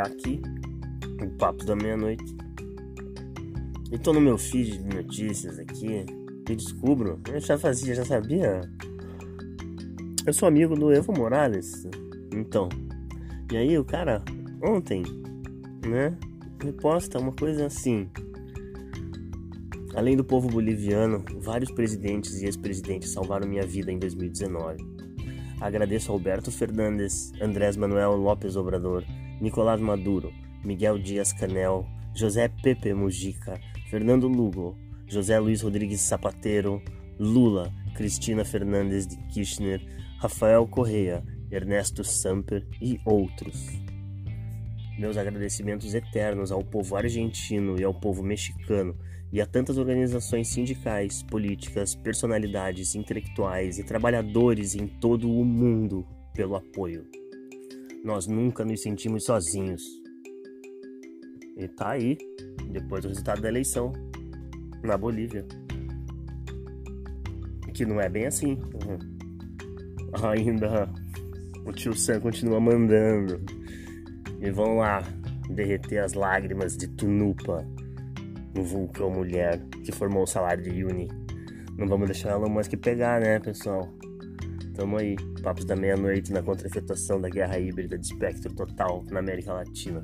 aqui, o Papo da Meia-Noite. E tô no meu feed de notícias aqui e descubro, eu já fazia, já sabia. Eu sou amigo do Evo Morales, então. E aí o cara, ontem, né, me posta uma coisa assim. Além do povo boliviano, vários presidentes e ex-presidentes salvaram minha vida em 2019. Agradeço a Alberto Fernandes, Andrés Manuel López Obrador, Nicolás Maduro, Miguel Dias Canel, José Pepe Mujica, Fernando Lugo, José Luiz Rodrigues Zapatero, Lula, Cristina Fernandes de Kirchner, Rafael Correa, Ernesto Samper e outros. Meus agradecimentos eternos ao povo argentino e ao povo mexicano e a tantas organizações sindicais, políticas, personalidades, intelectuais e trabalhadores em todo o mundo pelo apoio. Nós nunca nos sentimos sozinhos. E tá aí, depois do resultado da eleição, na Bolívia. Que não é bem assim. Uhum. Ainda o tio Sam continua mandando. E vão lá derreter as lágrimas de Tunupa no vulcão mulher que formou o salário de Uni. Não vamos deixar Elon Musk pegar, né, pessoal? Tamo aí, papos da meia-noite na contra-efetuação da guerra híbrida de espectro total na América Latina.